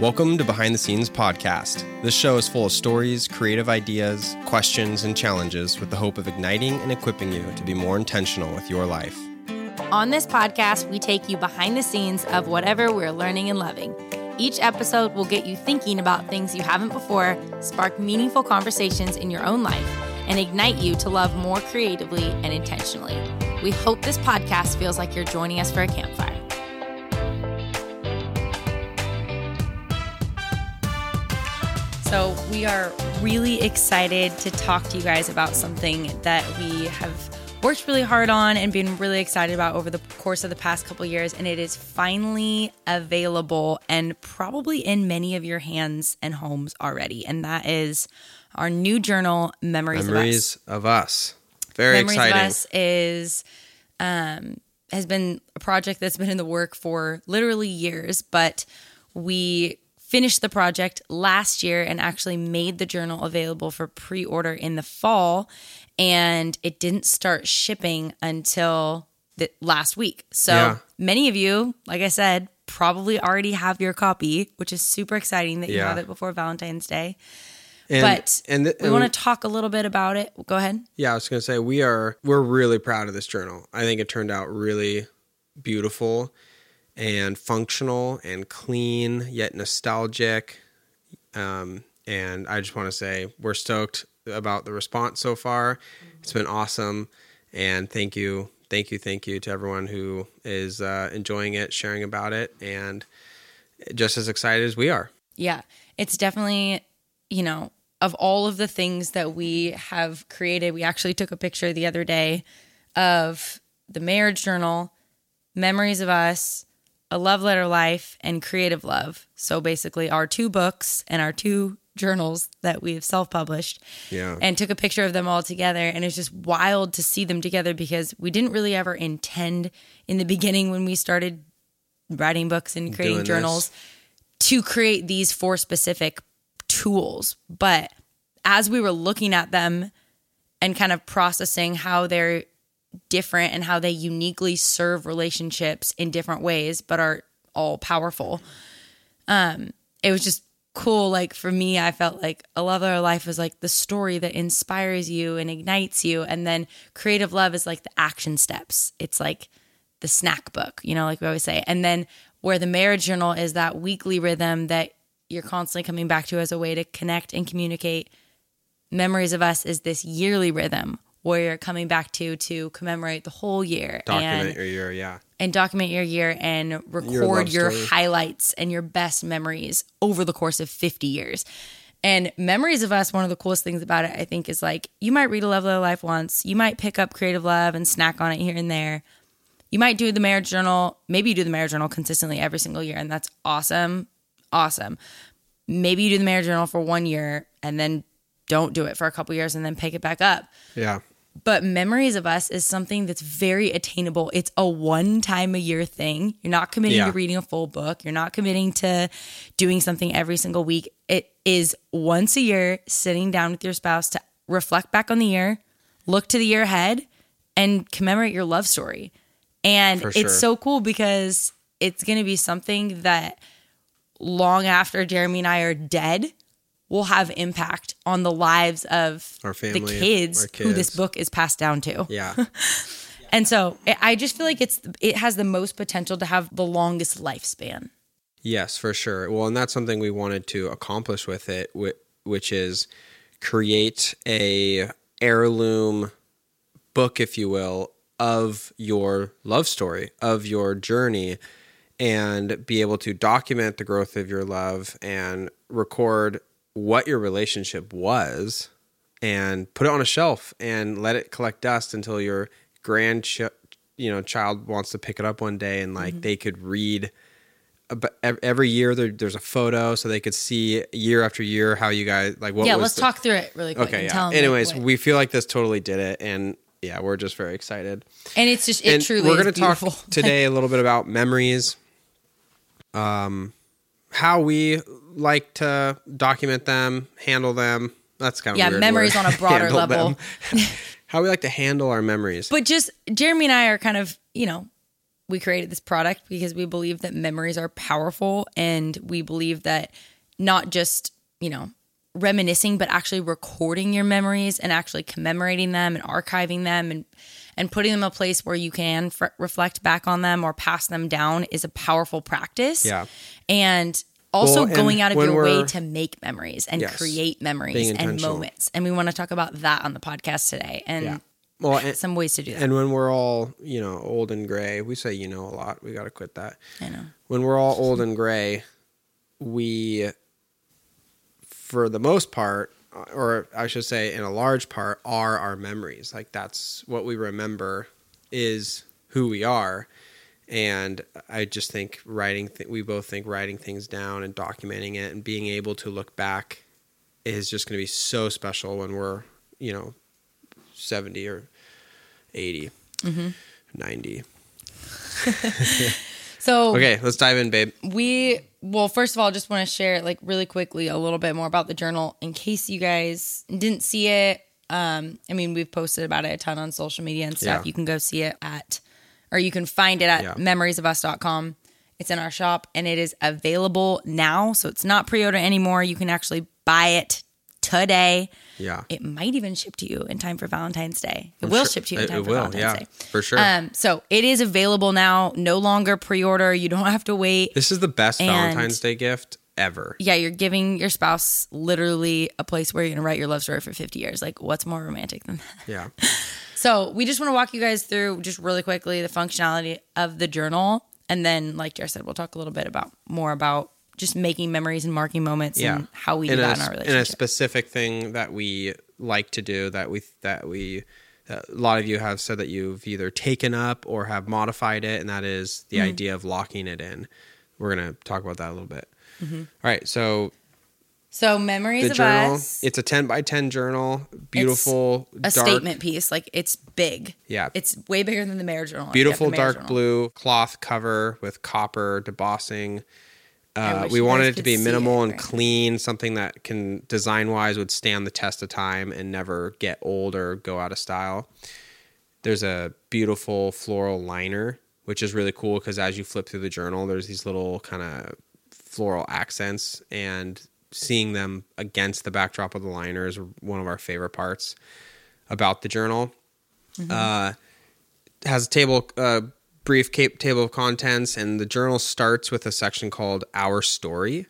Welcome to Behind the Scenes Podcast. This show is full of stories, creative ideas, questions, and challenges with the hope of igniting and equipping you to be more intentional with your life. On this podcast, we take you behind the scenes of whatever we're learning and loving. Each episode will get you thinking about things you haven't before, spark meaningful conversations in your own life, and ignite you to love more creatively and intentionally. We hope this podcast feels like you're joining us for a campfire. So, we are really excited to talk to you guys about something that we have worked really hard on and been really excited about over the course of the past couple years. And it is finally available and probably in many of your hands and homes already. And that is our new journal, Memories, Memories of Us. of Us. Very exciting. Memories exciting. of Us is um, has been a project that's been in the work for literally years, but we finished the project last year and actually made the journal available for pre-order in the fall and it didn't start shipping until the last week. So Yeah. many of you, like I said, probably already have your copy, which is super exciting that you Yeah. have it before Valentine's Day. And, but and th- we want to talk a little bit about it. Go ahead. Yeah, I was gonna say we are we're really proud of this journal. I think it turned out really beautiful and functional and clean yet nostalgic. Um, and I just want to say we're stoked about the response so far. It's been awesome, and thank you, thank you, thank you to everyone who is uh, enjoying it, sharing about it, and just as excited as we are. Yeah, it's definitely, you know, of all of the things that we have created, we actually took a picture the other day of the marriage journal, memories of us, a love letter life, and creative love. So basically, our two books and our two journals that we've self published Yeah, and took a picture of them all together. And it's just wild to see them together because we didn't really ever intend in the beginning when we started writing books and creating Doing this. journals to create these four specific tools. But as we were looking at them and kind of processing how they're different and how they uniquely serve relationships in different ways, but are all powerful, um, it was just cool. Like for me, I felt like a love of our life was like the story that inspires you and ignites you. And then creative love is like the action steps. It's like the snack book, you know, like we always say. And then where the marriage journal is that weekly rhythm that you're constantly coming back to as a way to connect and communicate. Memories of Us is this yearly rhythm where you're coming back to to commemorate the whole year document and your year. Yeah, and document your year and record your, story. highlights and your best memories over the course of 50 years. And memories of us, one of the coolest things about it, I think, is like you might read a Love Letter Life once, you might pick up Creative Love and snack on it here and there. You might do the marriage journal, maybe you do the marriage journal consistently every single year, and that's awesome. Awesome. Maybe you do the marriage journal for one year and then don't do it for a couple years and then pick it back up yeah. But memories of us is something that's very attainable. It's a one time a year thing. You're not committing Yeah. to reading a full book. You're not committing to doing something every single week. It is once a year sitting down with your spouse to reflect back on the year look to the year ahead and commemorate your love story. And For it's so cool because it's going to be something that long after jeremy and i are dead will have impact on the lives of Our family, the kids, our who this book is passed down to. Yeah. And so I- I just feel like it's it has the most potential to have the longest lifespan. Yes, for sure. Well, and that's something we wanted to accomplish with it, which is create a heirloom book, if you will, of your love story, of your journey, and be able to document the growth of your love and record what your relationship was and put it on a shelf and let it collect dust until your grand you know child wants to pick it up one day and Mm-hmm. like they could read but every year there, there's a photo so they could see year after year how you guys like what yeah, let's the- talk through it really quick. okay and yeah tell 'em, like, anyways we feel like this totally did it and yeah we're just very excited and it's just it and truly we're gonna talk today a little bit about memories um how we like to document them handle them that's kind of Yeah, memories word. on a broader level. how we like to handle our memories But just Jeremy and I are kind of, you know, we created this product because we believe that memories are powerful and we believe that not just, you know, reminiscing but actually recording your memories and actually commemorating them and archiving them and and putting them a place where you can f- reflect back on them or pass them down is a powerful practice. Yeah. And also Well, going out of your way to make memories and Yes. create memories and moments. And we want to talk about that on the podcast today and Yeah. Well, and, some ways to do that. and when we're all, you know, old and gray, we say you know a lot. We got to quit that. I know. When we're all old and gray, we, for the most part, or I should say, in a large part, are our memories. Like that's what we remember is who we are. And I just think writing, th- we both think writing things down and documenting it and being able to look back is just going to be so special when we're, you know, 70 or 80, mm-hmm. 90. So Okay, let's dive in, babe. we well first of all I just want to share like really quickly a little bit more about the journal in case you guys didn't see it um i mean we've posted about it a ton on social media and stuff Yeah. you can go see it at or you can find it at Yeah. memoriesofus.com it's in our shop and it is available now so it's not pre-order anymore you can actually buy it today Yeah. it might even ship to you in time for valentine's day it I'm will sure- ship to you in it- time it for will, valentine's yeah, day for sure. um so it is available now no longer pre-order you don't have to wait This is the best And- Valentine's Day gift ever. yeah, you're giving your spouse literally a place where you're gonna write your love story for 50 years. Like, what's more romantic than that? Yeah. So, we just want to walk you guys through just really quickly the functionality of the journal, and then, like Jared said, we'll talk a little bit about more about just making memories and marking moments Yeah. and how we do And that a, in our relationship. and a specific thing that we like to do that we that we uh, a lot of you have said that you've either taken up or have modified it, and that is the Mm-hmm. idea of locking it in. We're gonna talk about that a little bit. Mm-hmm. All right, so so, memories the of journal. us. It's a ten by ten journal. Beautiful, a dark, statement piece. Like, it's big. Yeah. It's way bigger than the Marriage Journal. Beautiful you have the Marriage dark Journal. blue cloth cover with copper debossing. Uh, we wanted it to be minimal it and right now. clean, something that can design wise would stand the test of time and never get old or go out of style. There's a beautiful floral liner, which is really cool because as you flip through the journal, there's these little kind of floral accents, and seeing them against the backdrop of the liner is one of our favorite parts about the journal. Uh, has a table, uh, brief table of contents, and the journal starts with a section called "Our Story,"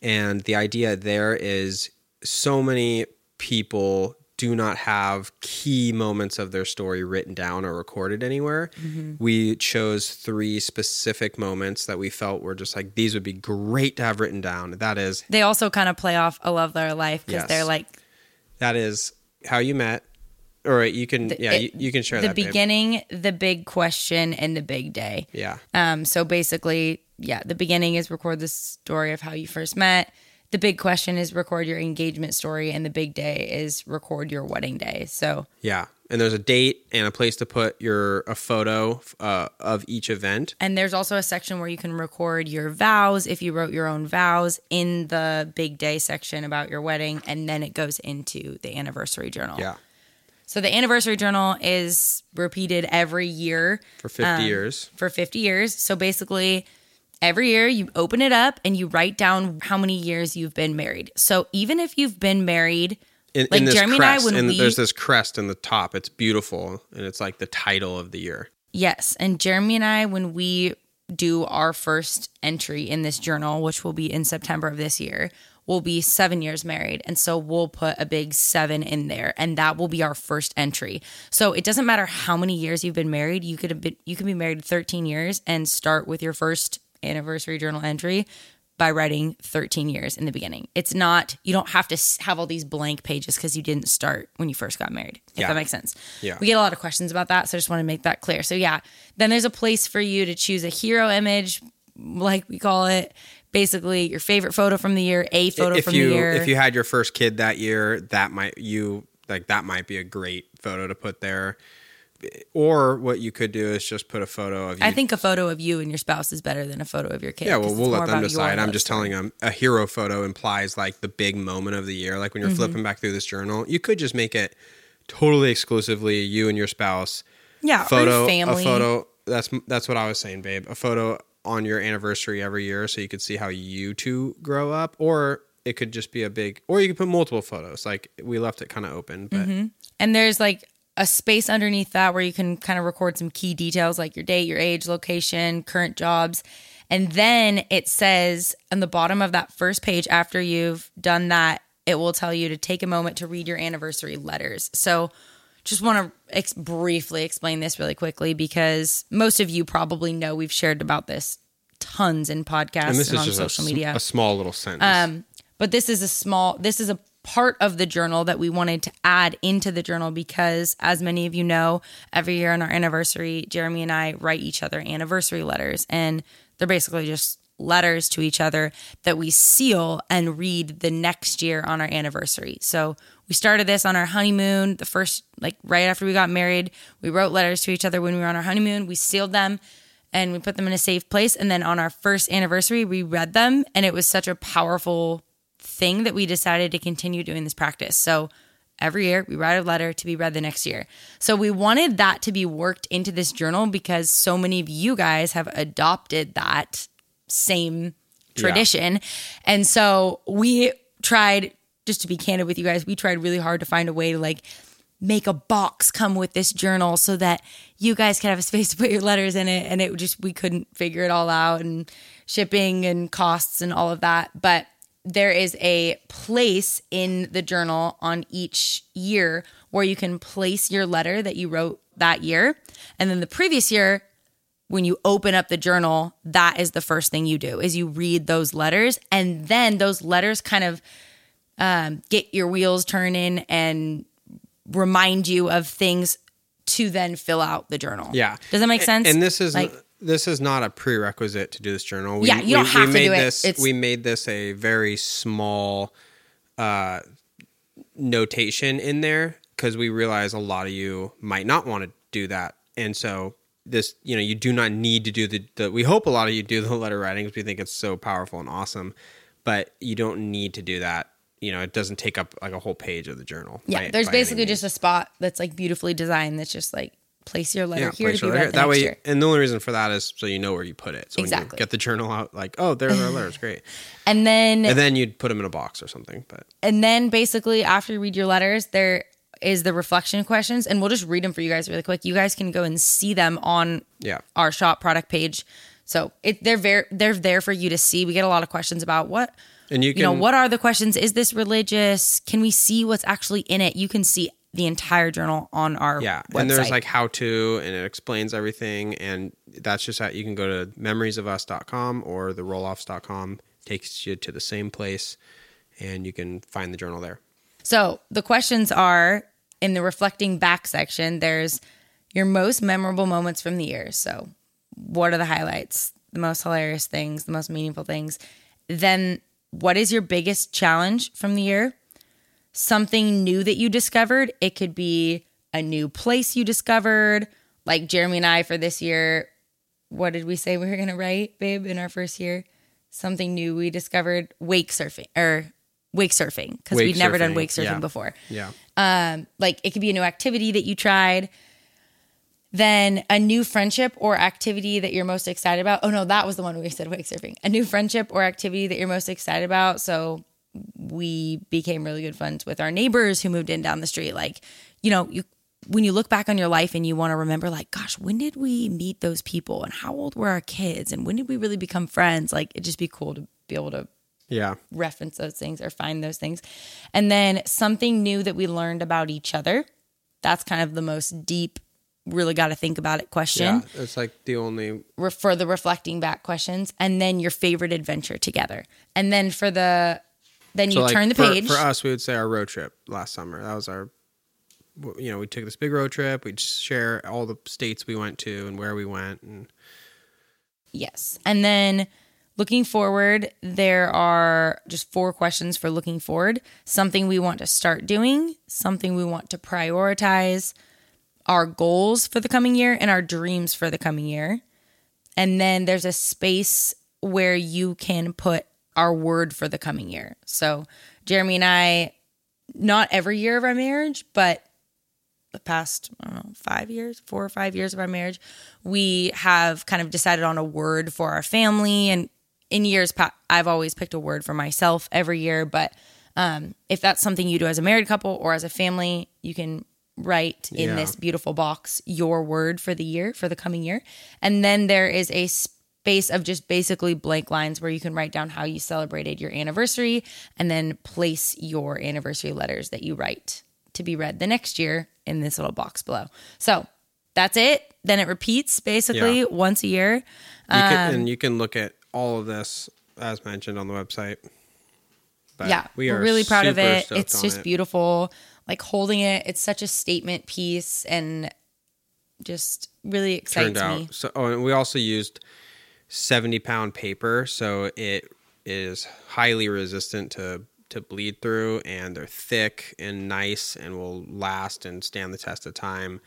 and the idea there is so many people do not have key moments of their story written down or recorded anywhere. Mm-hmm. We chose three specific moments that we felt were just like these would be great to have written down. That is They also kind of play off a love letter life because Yes. they're like that is how you met. All right, you can yeah, it- you, you can share the that. babe. beginning, the big question, and the big day. Yeah. Um, so basically, yeah, the beginning is record the story of how you first met. The big question is record your engagement story, and the big day is record your wedding day. So Yeah, and there's a date and a place to put your a photo uh, of each event. And there's also a section where you can record your vows if you wrote your own vows in the big day section about your wedding. And then it goes into the anniversary journal. Yeah, So the anniversary journal is repeated every year for 50 um, years. for 50 years. So basically, every year you open it up and you write down how many years you've been married. So even if you've been married, In, like in Jeremy and I, crest, when and we- there's this crest in the top. It's beautiful, and it's like the title of the year. Yes. And Jeremy and I, when we do our first entry in this journal, which will be in September of this year, we'll be seven years married. And so we'll put a big seven in there and that will be our first entry. So it doesn't matter how many years you've been married. You could have been, you could be married 13 years and start with your first anniversary journal entry by writing 13 years in the beginning. It's not, you don't have to have all these blank pages because you didn't start when you first got married, if Yeah. that makes sense. Yeah. We get a lot of questions about that. So I just want to make that clear. So, yeah, then there's a place for you to choose a hero image, like we call it. Basically, your favorite photo from the year, a photo if from you the year. if you had your first kid that year, that might you like that might be a great photo to put there. Or what you could do is just put a photo of you. I think a photo of you and your spouse is better than a photo of your kid. Yeah, well, we'll let them decide. I'm just telling them a hero photo implies like the big moment of the year. Like when you're Mm-hmm. flipping back through this journal, you could just make it totally exclusively you and your spouse. Yeah, photo family. a photo That's that's what I was saying, babe. A photo on your anniversary every year, so you could see how you two grow up, or it could just be a big, or you could put multiple photos. Like we left it kind of open, but mm-hmm. And there's like a space underneath that where you can kind of record some key details like your date, your age, location, current jobs. And then it says on the bottom of that first page, after you've done that, it will tell you to take a moment to read your anniversary letters. So just want to ex- briefly explain this really quickly because most of you probably know we've shared about this tons in podcasts and and, is on just a social s- media a small little sentence. Um, but this is a small this is a part of the journal that we wanted to add into the journal because as many of you know every year on our anniversary jeremy and i write each other anniversary letters and they're basically just letters to each other that we seal and read the next year on our anniversary so we started this on our honeymoon the first like right after we got married we wrote letters to each other when we were on our honeymoon we sealed them and we put them in a safe place. And then on our first anniversary, we read them, and it was such a powerful thing that we decided to continue doing this practice. So every year, we write a letter to be read the next year. So we wanted that to be worked into this journal because so many of you guys have adopted that same tradition. And so we tried, just to be candid with you guys, we tried really hard to find a way to like make a box come with this journal so that you guys could have a space to put your letters in it. And it just, we couldn't figure it all out and shipping and costs and all of that. But there is a place in the journal on each year where you can place your letter that you wrote that year. And then the previous year, when you open up the journal, that is the first thing you do is you read those letters. And then those letters kind of um, get your wheels turning and remind you of things to then fill out the journal. Yeah. Does that make sense? And this is like this is not a prerequisite to do this journal. We, Yeah, you don't we, have we to made do it. This, It's- we made this a very small uh, notation in there because we realize a lot of you might not want to do that, and so this you know you do not need to do the, the we hope a lot of you do the letter writing because we think it's so powerful and awesome, but you don't need to do that. You know, it doesn't take up like a whole page of the journal. yeah, by- there's by basically just a spot that's like beautifully designed that's just like place your letter here to be read that way. year. And the only reason for that is so you know where you put it. So when Exactly. you get the journal out, like, oh, there's our letters, great. And then And then you'd put them in a box or something. But and then basically after you read your letters there is the reflection questions and we'll just read them for you guys really quick you guys can go and see them on yeah, our shop product page so it, they're very they're there for you to see we get a lot of questions about what and you can, you know what are the questions is this religious can we see what's actually in it you can see the entire journal on our yeah, website. and there's like how to, and it explains everything, and that's just how you can go to memoriesofus.com or the roloffs.com takes you to the same place, and you can find the journal there. So the questions are in the reflecting back section, there's your most memorable moments from the year. So, what are the highlights, the most hilarious things, the most meaningful things? Then, what is your biggest challenge from the year? Something new that you discovered. It could be a new place you discovered. Like Jeremy and I for this year, what did we say we were going to write, babe, in our first year? Something new we discovered wake surfing or wake surfing because we'd never done wake surfing yeah. before. Yeah, Um, like it could be a new activity that you tried. Then a new friendship or activity that you're most excited about. Oh no, that was the one we said wake surfing. A new friendship or activity that you're most excited about. So we became really good friends with our neighbors who moved in down the street. Like, you know, you when you look back on your life and you want to remember, like, gosh, when did we meet those people and how old were our kids and when did we really become friends? Like, it'd just be cool to be able to yeah, reference those things or find those things. And then something new that we learned about each other. That's kind of the most deep, really got to think about it question yeah. It's like the only re- for the reflecting back questions. And then your favorite adventure together. And then for the, then you like turn the for, page. for us. We would say our road trip last summer. That was our. You know, we took this big road trip. We'd share all the states we went to and where we went, and Yes. And then looking forward, there are just four questions for looking forward something we want to start doing, something we want to prioritize, our goals for the coming year, and our dreams for the coming year. And then there's a space where you can put our word for the coming year. So, Jeremy and I, not every year of our marriage, but the past I don't know five years, four or five years of our marriage, we have kind of decided on a word for our family. And in years past, I've always picked a word for myself every year. But um, if that's something you do as a married couple or as a family, you can write in Yeah. this beautiful box your word for the year for the coming year, and then there is a space of just basically blank lines where you can write down how you celebrated your anniversary and then place your anniversary letters that you write to be read the next year in this little box below. So that's it. Then it repeats basically Yeah. once a year. You can, Um, and you can look at all of this as mentioned on the website. But yeah, we we're really proud of it. It's just it. beautiful. Like holding it, it's such a statement piece and just really turned excites out. me. So, oh, and we also used seventy pound paper, so it is highly resistant to to bleed through, and they're thick and nice, and will last and stand the test of time.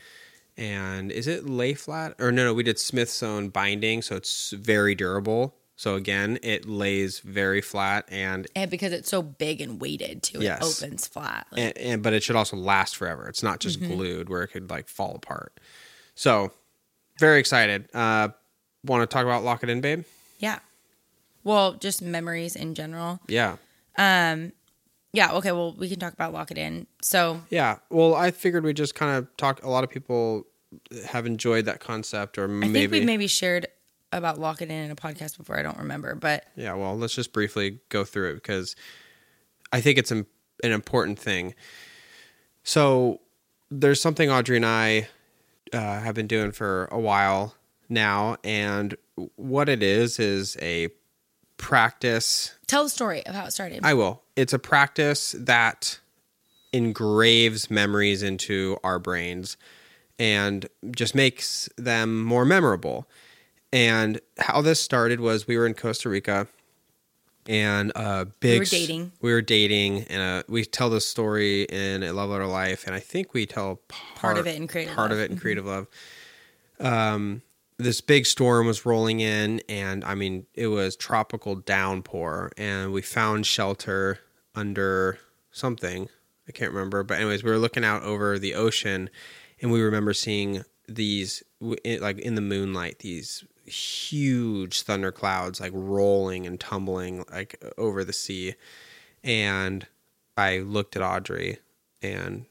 And is it lay flat or no? No, we did Smyth-sewn binding, so it's very durable. So again, it lays very flat, and And because it's so big and weighted too, Yes. it opens flat. Like, and, and but it should also last forever. It's not just glued where it could like fall apart. So very excited. Uh, Want to talk about Lock It In, babe? yeah. Well, just memories in general. Yeah, Um. Yeah. Okay. Well, we can talk about lock it in. So yeah. Well, I figured we just kind of talk. A lot of people have enjoyed that concept, or I maybe think we maybe shared about lock it in in a podcast before. I don't remember, but Yeah, well, let's just briefly go through it because I think it's an, an important thing. So, there's something Audrey and I uh, have been doing for a while now, and what it is is a practice. tell the story of how it started. I will. It's a practice that engraves memories into our brains and just makes them more memorable. And how this started was we were in Costa Rica and a big we were dating. we were dating and uh we tell this story in a love letter life and i think we tell part, Part of it in Creative part of it in creative love. Um this big storm was rolling in and i mean it was tropical downpour and we found shelter under something. I can't remember but anyways we were looking out over the ocean and we remember seeing these like in the moonlight these huge thunder clouds like rolling and tumbling like over the sea. And i looked at audrey and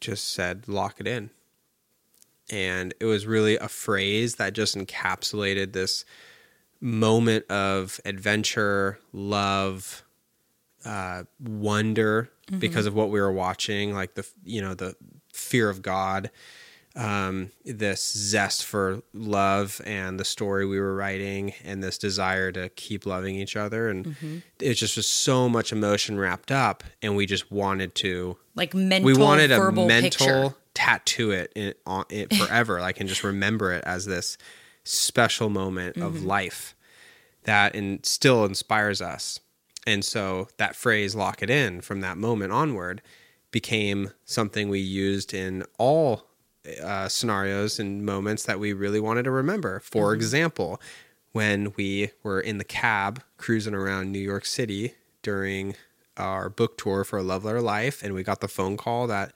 just said lock it in. And it was really a phrase that just encapsulated this moment of adventure love uh, wonder because of what we were watching like the you know the fear of god um, this zest for love and the story we were writing and this desire to keep loving each other and it just was so much emotion wrapped up and we just wanted to like mental, we wanted a mental picture. tattoo it in, on it forever like and just remember it as this special moment Mm-hmm. of life that and still inspires us and so that phrase lock it in from that moment onward became something we used in all uh, scenarios and moments that we really wanted to remember for Mm-hmm. example when we were in the cab cruising around new york city during our book tour for a love letter life and we got the phone call that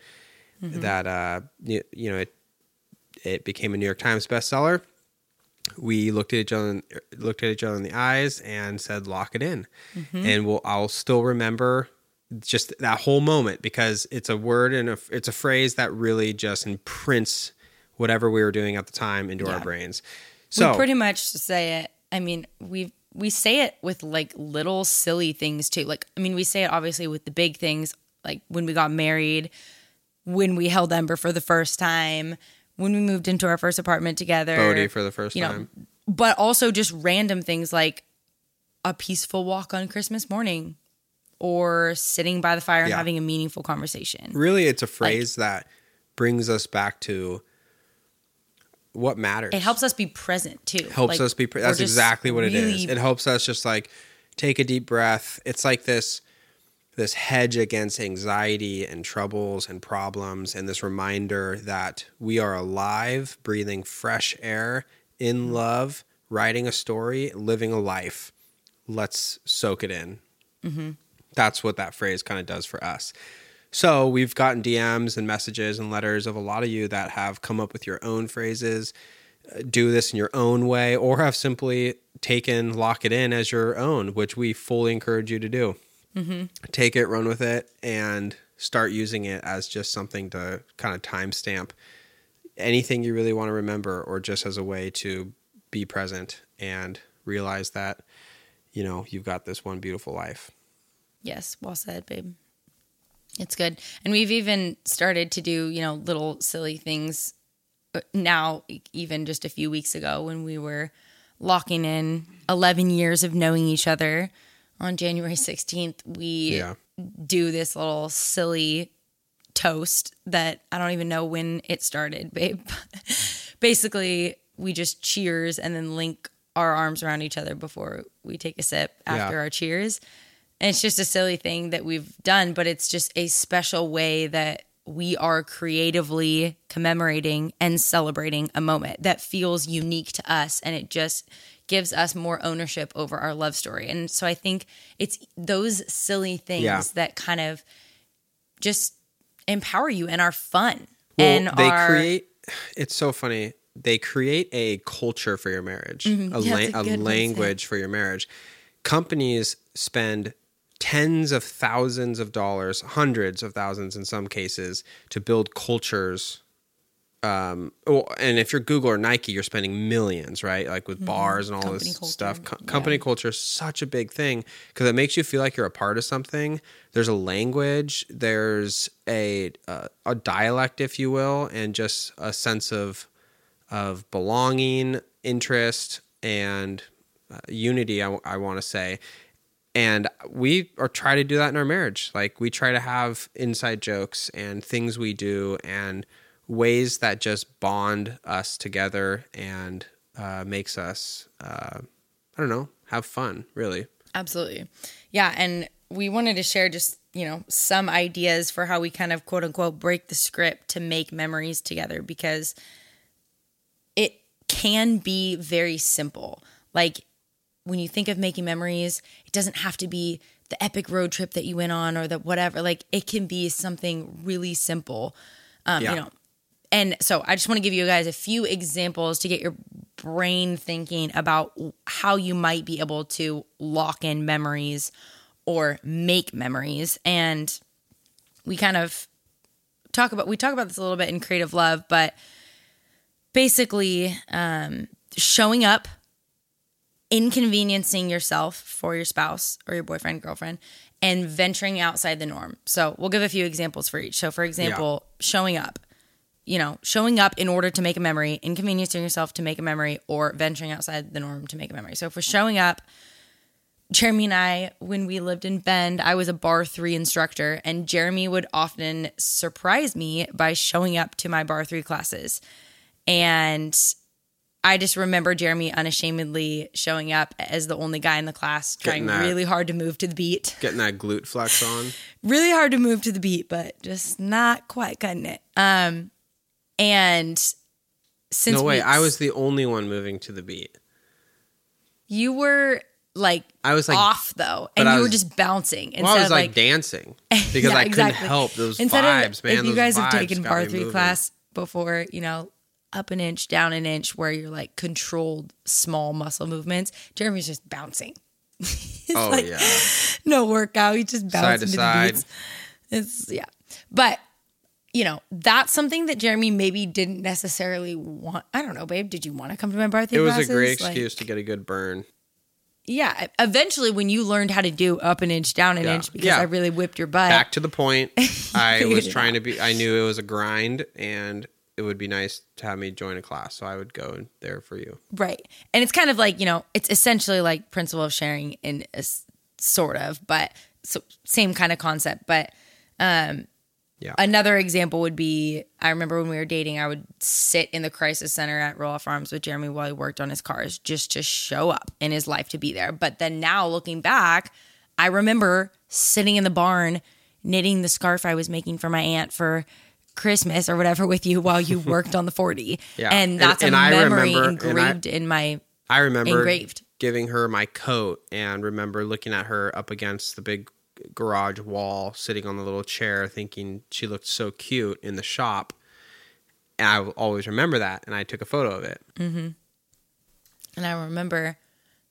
Mm-hmm. that uh you, you know it it became a new york times bestseller we looked at each other looked at each other in the eyes and said lock it in Mm-hmm. and we'll i'll still remember just that whole moment because it's a word and a, it's a phrase that really just imprints whatever we were doing at the time into our brains so we pretty much say it. I mean, we we say it with like little silly things too. Like, I mean, we say it obviously with the big things, like when we got married, when we held Ember for the first time, when we moved into our first apartment together, Bodhi for the first you know, time but also just random things like a peaceful walk on Christmas morning, or sitting by the fire and Yeah. having a meaningful conversation. really it's a phrase that brings us back to what matters It helps us be present too. helps Like, us be. Pre- that's exactly what it is it helps us just like take a deep breath it's like this this hedge against anxiety and troubles and problems and this reminder that we are alive breathing fresh air in love writing a story living a life let's soak it in Mm-hmm. That's what that phrase kind of does for us So we've gotten DMs and messages and letters of a lot of you that have come up with your own phrases, uh, do this in your own way, or have simply taken lock it in as your own, which we fully encourage you to do. Take it, run with it, and start using it as just something to kind of timestamp anything you really want to remember, or just as a way to be present and realize that you know you've got this one beautiful life. Yes, well said, babe. It's good. And we've even started to do, you know, little silly things uh, now, even just a few weeks ago when we were locking in 11 years of knowing each other on January 16th, we Yeah. do this little silly toast that I don't even know when it started, babe. Basically, we just cheers and then link our arms around each other before we take a sip after Yeah. our cheers. And it's just a silly thing that we've done, but it's just a special way that we are creatively commemorating and celebrating a moment that feels unique to us. And it just gives us more ownership over our love story. And so I think it's those silly things Yeah. that kind of just empower you and are fun. Well, and they are, create. It's so funny. They create a culture for your marriage, a, Mm-hmm. Yeah, la- a a good way to say it. language for your marriage. Companies spend tens of thousands of dollars, hundreds of thousands in some cases, to build cultures. Um, well, and if you're Google or Nike, you're spending millions, right? Like with bars and all Mm-hmm. Company this culture, stuff. Co- yeah. company culture is such a big thing because it makes you feel like you're a part of something. There's a language, there's a uh, a dialect, if you will, and just a sense of of belonging, interest, and uh, unity. I, want to say, and we are try to do that in our marriage. Like we try to have inside jokes and things we do and ways that just bond us together and uh, makes us uh, I don't know have fun. Really, Absolutely. Yeah. And we wanted to share just, you know, some ideas for how we kind of quote unquote break the script to make memories together because it can be very simple. Like when you think of making memories, it doesn't have to be the epic road trip that you went on or the whatever. Like it can be something really simple. Um, Yeah. you know. And so I just want to give you guys a few examples to get your brain thinking about how you might be able to lock in memories or make memories. And we kind of talk about we talk about this a little bit in creative love, but basically um, showing up inconveniencing yourself for your spouse or your boyfriend, girlfriend, and venturing outside the norm. So we'll give a few examples for each. So, for example, showing up, you know, showing up in order to make a memory, inconveniencing yourself to make a memory, or venturing outside the norm to make a memory. So, for showing up, Jeremy and I, when we lived in Bend, I was a barre3 instructor, and Jeremy would often surprise me by showing up to my barre3 classes. And I just remember Jeremy unashamedly showing up as the only guy in the class, trying that- really hard to move to the beat. getting that glute flex on. Really hard to move to the beat, but just not quite cutting it. Um, and since No way, I was the only one moving to the beat. you were like I was like off though, and you were just bouncing instead Well, I was like, like dancing because Yeah, I couldn't exactly. help those Instead vibes, of, man. If you guys have taken barre3 moving. class before, you know, up an inch, down an inch, where you're like controlled small muscle movements, Jeremy's just bouncing. It's Oh like yeah, no workout. He just bouncing to side. the beats. It's yeah, but you know that's something that Jeremy maybe didn't necessarily want. I don't know, babe. Did you want to come to my birthday? it was a classes? great Like, excuse to get a good burn. yeah, eventually when you learned how to do up an inch, down an Yeah. inch, because Yeah. I really whipped your butt. Back to the point. I was trying to be. I knew it was a grind, and it would be nice to have me join a class, so I would go there for you. Right. And it's kind of like, you know, it's essentially like principle of sharing in a s- sort of, but so same kind of concept. But um Yeah. another example would be I remember when we were dating, I would sit in the crisis center at Roloff Farms with Jeremy while he worked on his cars just to show up in his life to be there. But then now looking back, I remember sitting in the barn knitting the scarf I was making for my aunt for Christmas or whatever with you while you worked on the 40. Yeah. And And- that's and a I memory remember- and I- engraved in my I remember engraved. giving her my coat and remember looking at her up against the big garage wall, sitting on the little chair, thinking she looked so cute in the shop. And I will always remember that, and I took a photo of it. Mm-hmm. And I remember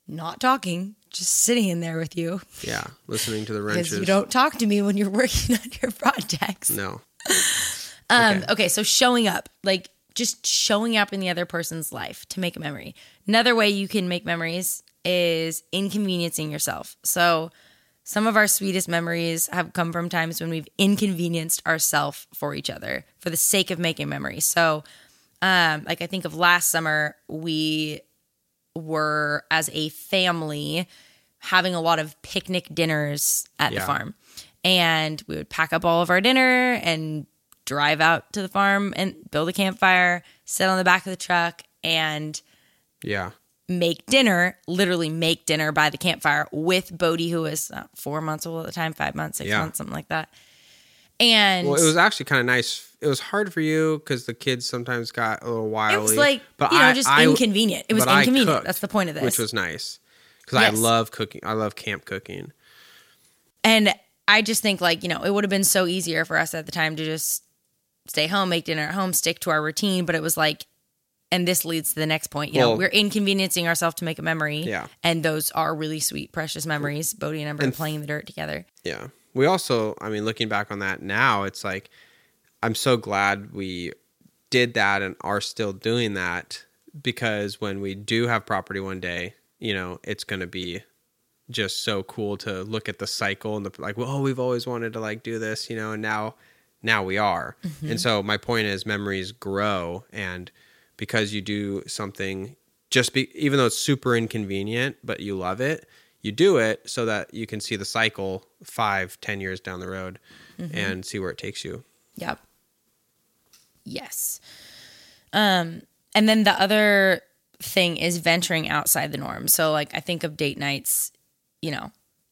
not talking, just sitting in there with you Yeah, listening to the because wrenches. you don't talk to me when you're working on your projects. No. Um, Okay. okay. so showing up, like just showing up in the other person's life to make a memory. Another way you can make memories is inconveniencing yourself. So some of our sweetest memories have come from times when we've inconvenienced ourselves for each other for the sake of making memories. So, um, like I think of last summer, we were as a family having a lot of picnic dinners at the farm. And we would pack up all of our dinner and drive out to the farm and build a campfire, sit on the back of the truck and Yeah. make dinner, literally make dinner by the campfire with Bodhi, who was uh, four months old at the time, five months, six Yeah. months, something like that. And Well, it was actually kind of nice. It was hard for you because the kids sometimes got a little wily. it was like, but you know, I- just I- inconvenient. It was inconvenient. cooked, That's the point of this. which was nice because I love cooking. I love camp cooking. And I just think like, you know, it would have been so easier for us at the time to just stay home, make dinner at home, stick to our routine. But it was like, and this leads to the next point. You know, we're inconveniencing ourselves to make a memory. Yeah. And those are really sweet, precious memories. Bodhi and I were playing in the dirt together. Yeah. We also, I mean, looking back on that now, it's like I'm so glad we did that and are still doing that because when we do have property one day, you know, it's going to be just so cool to look at the cycle and the like, well, we've always wanted to like do this, you know, and now now we are. And so my point is memories grow and because you do something just be even though it's super inconvenient, but you love it, you do it so that you can see the cycle five, ten years down the road and see where it takes you. Yep. Yes. Um, and then the other thing is venturing outside the norm. So, like, I think of date nights, you know,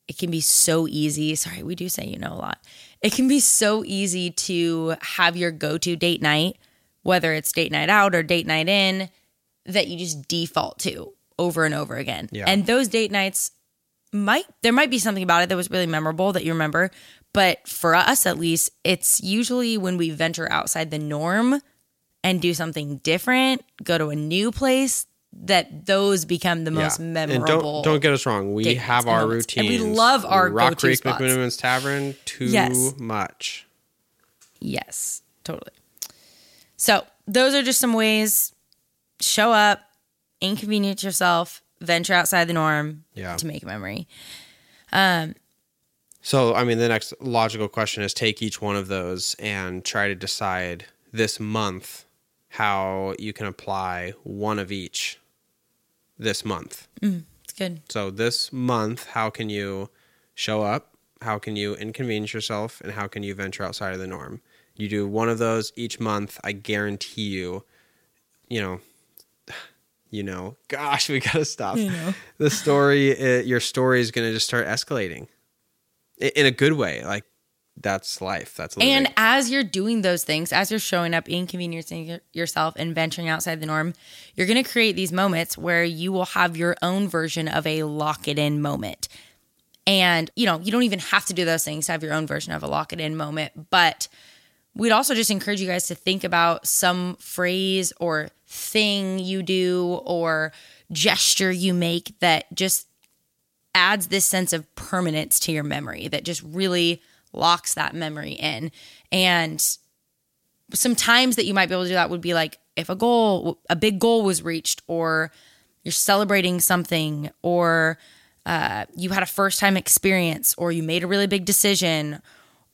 it can be so easy. Sorry, we do say you know a lot. It can be so easy to have your go to date night, whether it's date night out or date night in, that you just default to over and over again. Yeah. And those date nights might there might be something about it that was really memorable that you remember but for us at least it's usually when we venture outside the norm and do something different go to a new place that those become the most Yeah. memorable And don't don't get us wrong. We have our routines. we love our Rock Creek spots. McMenamins Tavern too Yes. much. yes totally so those are just some ways show up inconvenience yourself venture outside the norm Yeah. to make a memory Um, So, I mean, the next logical question is take each one of those and try to decide this month how you can apply one of each this month. it's good So, this month, how can you show up? How can you inconvenience yourself? And how can you venture outside of the norm? You do one of those each month, I guarantee you, you know, you know, gosh, we gotta stop. The story, uh, your story is gonna just start escalating in a good way. Like that's life. That's living. And as you're doing those things, as you're showing up, inconveniencing yourself, and venturing outside the norm, you're going to create these moments where you will have your own version of a lock it in moment. And, you know, you don't even have to do those things to have your own version of a lock it in moment. But we'd also just encourage you guys to think about some phrase or thing you do or gesture you make that just adds this sense of permanence to your memory that just really locks that memory in. And some times that you might be able to do that would be like if a goal, a big goal was reached, or you're celebrating something, or uh, you had a first time experience, or you made a really big decision,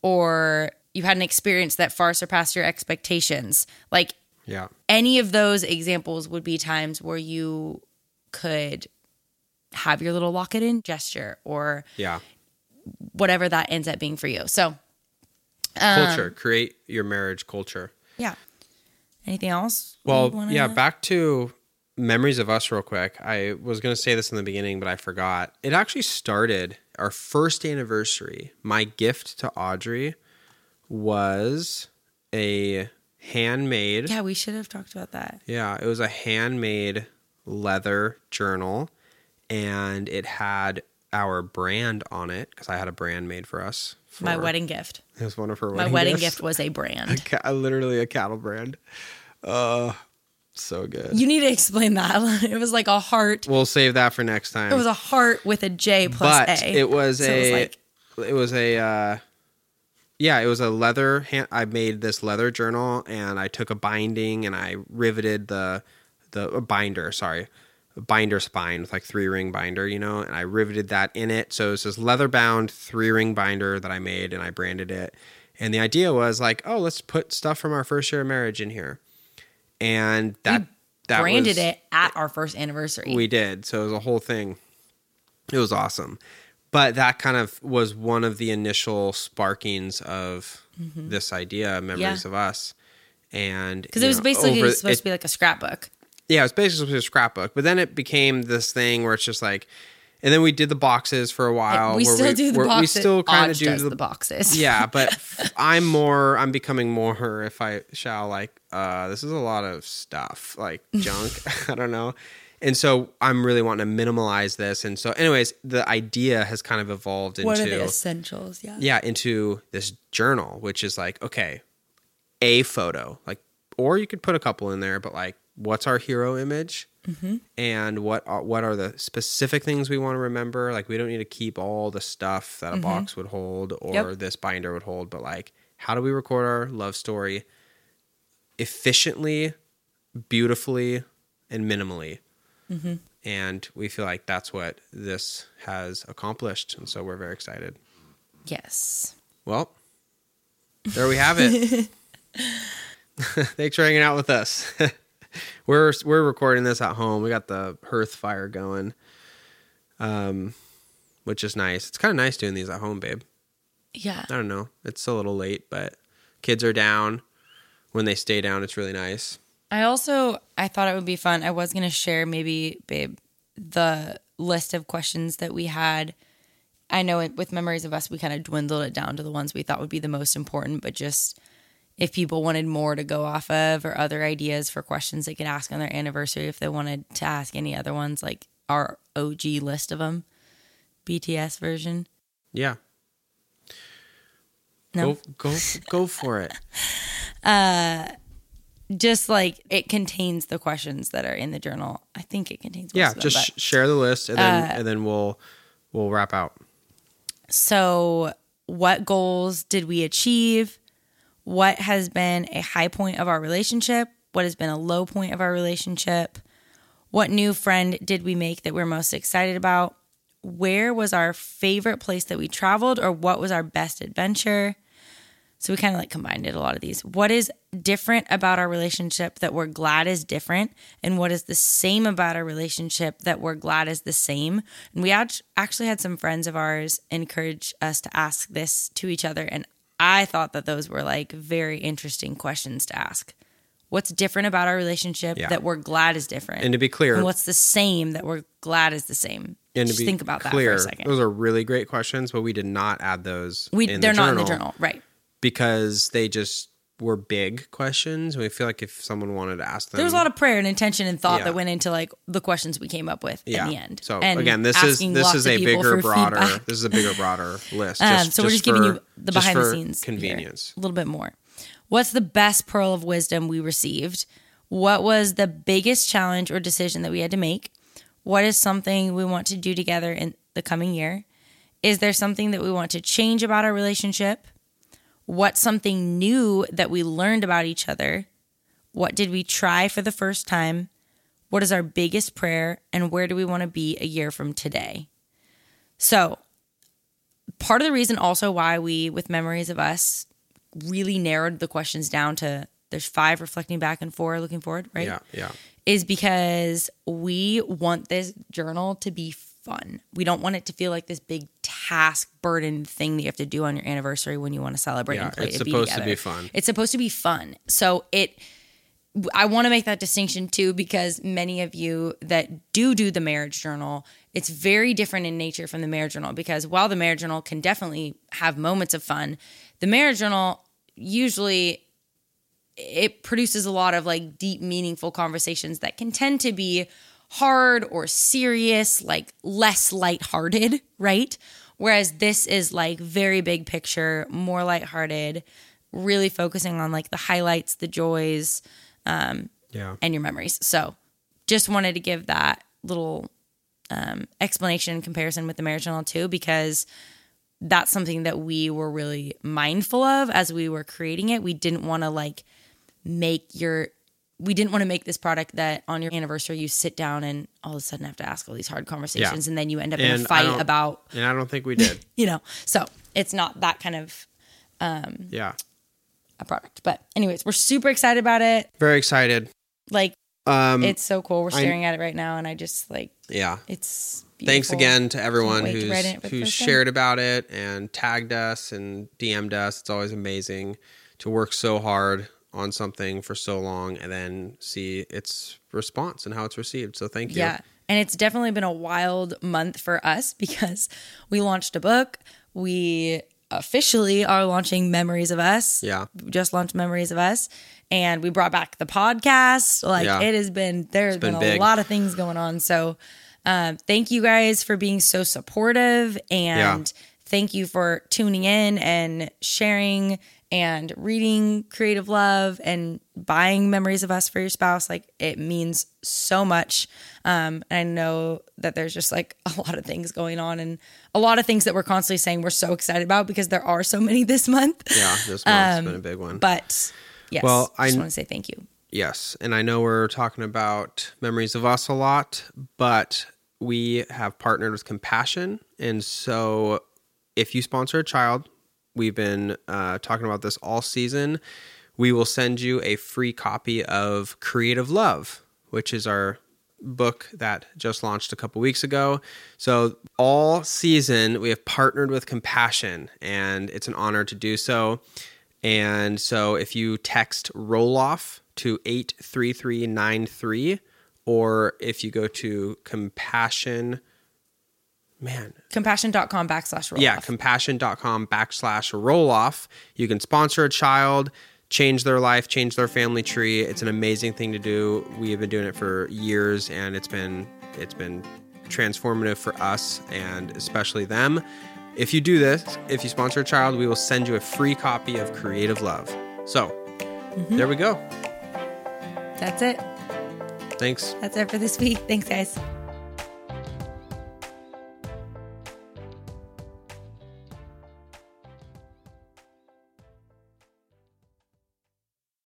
or you had an experience that far surpassed your expectations. Like yeah, any of those examples would be times where you could have your little lock it in gesture or yeah. Whatever that ends up being for you. So, Culture. Um, Create your marriage culture. yeah. Anything else? Well, wanna- yeah, back to memories of us real quick. I was going to say this in the beginning, but I forgot. It actually started our first anniversary. My gift to Audrey was a handmade Yeah, we should have talked about that. Yeah, it was a handmade leather journal and it had our brand on it because I had a brand made for us. For, My wedding gift. It was one of her My wedding wedding gifts. gift was a brand. Ca- literally a cattle brand. Uh, so good. You need to explain that. It was like a heart. we'll save that for next time. It was a heart with a J plus but A. it was So a like- it was a uh yeah it was a leather hand i made this leather journal and i took a binding and i riveted the the a binder sorry a binder spine with like three ring binder you know and i riveted that in it so it's this leather bound three ring binder that i made and i branded it and the idea was like oh let's put stuff from our first year of marriage in here and that that branded was, it at our first anniversary. we did. So it was a whole thing. It was awesome. But that kind of was one of the initial sparkings of this idea, Memories Mm-hmm. Yeah. of Us. And because it was basically supposed to be like a scrapbook. Yeah, it was basically supposed to be a scrapbook. But then it became this thing where it's just like, and then we did the boxes for a while. we still do the boxes. We still kind of do the, the boxes. yeah, but I'm more. I'm becoming more. If I shall, like, uh, this is a lot of stuff, like junk. I don't know, and so I'm really wanting to minimalize this. And so, anyways, the idea has kind of evolved into What are the essentials? Yeah. yeah into this journal, which is like okay, a photo, like, or you could put a couple in there, but like, what's our hero image? Mm-hmm. And what are, what are the specific things we want to remember? Like, we don't need to keep all the stuff that a box would hold or Mm-hmm. Yep. this binder would hold, but like, how do we record our love story efficiently, beautifully, and minimally? Mm-hmm. And we feel like that's what this has accomplished, and so we're very excited. Yes. Well, there we have it. Thanks for hanging out with us. we're we're recording this at home. We got the hearth fire going, um, which is nice. It's kind of nice doing these at home, babe. Yeah. I don't know. It's a little late, but kids are down. When they stay down, it's really nice. I also I thought it would be fun. I was gonna share maybe, babe, the list of questions that we had. I know it, with memories of us, we kind of dwindled it down to the ones we thought would be the most important, but just if people wanted more to go off of or other ideas for questions they could ask on their anniversary, if they wanted to ask any other ones, like our OG list of them, BTS version. Yeah. No. Go go go for it. uh Just like it contains the questions that are in the journal. I think it contains. Yeah, them, just but- share the list and then Uh, and then we'll we'll wrap out. So, what goals did we achieve? What has been a high point of our relationship? What has been a low point of our relationship? What new friend did we make that we're most excited about? Where was our favorite place that we traveled, or what was our best adventure? So we kind of like combined it a lot of these. What is different about our relationship that we're glad is different? And what is the same about our relationship that we're glad is the same? And we actually had some friends of ours encourage us to ask this to each other. And I thought that those were like very interesting questions to ask. What's different about our relationship Yeah. that we're glad is different? And to be clear, And what's the same that we're glad is the same? and to be think about clear, that for a second. those are really great questions, but we did not add those. we, they're the not in the journal, right? because they just were big questions. We feel like if someone wanted to ask them, There was a lot of prayer and intention and thought Yeah. that went into like the questions we came up with yeah. in the end. So And again, this is this is a bigger, broader. feedback. This is a bigger, broader list. Um, Just, so we're just giving for- you the behind the scenes here, convenience. a little bit more. What's the best pearl of wisdom we received? What was the biggest challenge or decision that we had to make? What is something we want to do together in the coming year? Is there something that we want to change about our relationship? What's something new that we learned about each other? What did we try for the first time? What is our biggest prayer? And where do we want to be a year from today? So, part of the reason also why we, with Memories of Us, really narrowed the questions down to there's five reflecting back and forth, looking forward, right? Yeah, yeah, is because we want this journal to be fun. We don't want it to feel like this big task burden thing that you have to do on your anniversary when you want to celebrate Yeah, and play it's to be supposed to be fun. It's supposed to be fun. So it I want to make that distinction too because many of you that do do the marriage journal, it's very different in nature from the marriage journal because while the marriage journal can definitely have moments of fun, the marriage journal usually it produces a lot of like deep meaningful conversations that can tend to be hard or serious, like less lighthearted, right? Whereas this is like very big picture, more lighthearted, really focusing on like the highlights, the joys, Yeah. and your memories. So just wanted to give that little um, explanation and comparison with the marriage journal too, because that's something that we were really mindful of as we were creating it. We didn't want to like make your we didn't want to make this product that on your anniversary you sit down and all of a sudden have to ask all these hard conversations and then you end up in a fight about And I don't think we did. you know so it's not that kind of um yeah. a product but anyways we're super excited about it Very excited. like Um, it's so cool we're staring at it right now and i just like yeah. it's Thanks again to everyone wait to who's write it for the who's first time. shared about it and tagged us and DM'd us. It's always amazing to work so hard on something for so long and then see its response and how it's received. So thank you. Yeah. And it's definitely been a wild month for us because we launched a book. We officially are launching Memories of Us. Yeah. We just launched Memories of Us. And we brought back the podcast. Like Yeah. it has been, there's been, been a big. lot of things going on. So um, thank you guys for being so supportive and thank you for tuning in and sharing and reading Creative Love and buying Memories of Us for your spouse. Like it means so much. Um, and I know that there's just like a lot of things going on and a lot of things that we're constantly saying we're so excited about because there are so many this month. Yeah, this month's been a big one. Um, But yes, Well, I just want to say thank you. Yes, and I know we're talking about memories of us a lot, but we have partnered with Compassion, and so if you sponsor a child, we've been uh, talking about this all season. We will send you a free copy of Creative Love, which is our book that just launched a couple weeks ago. So all season we have partnered with Compassion, and it's an honor to do so. And so if you text Roloff to 83393, or if you go to compassion, man, Compassion.com backslash Roloff. yeah, compassion.com backslash Roloff. You can sponsor a child, change their life, change their family tree. It's an amazing thing to do. We have been doing it for years and it's been it's been transformative for us and especially them. If you do this, if you sponsor a child, we will send you a free copy of Creative Love. So, mm-hmm. there we go. That's it. Thanks. That's it for this week. Thanks, guys.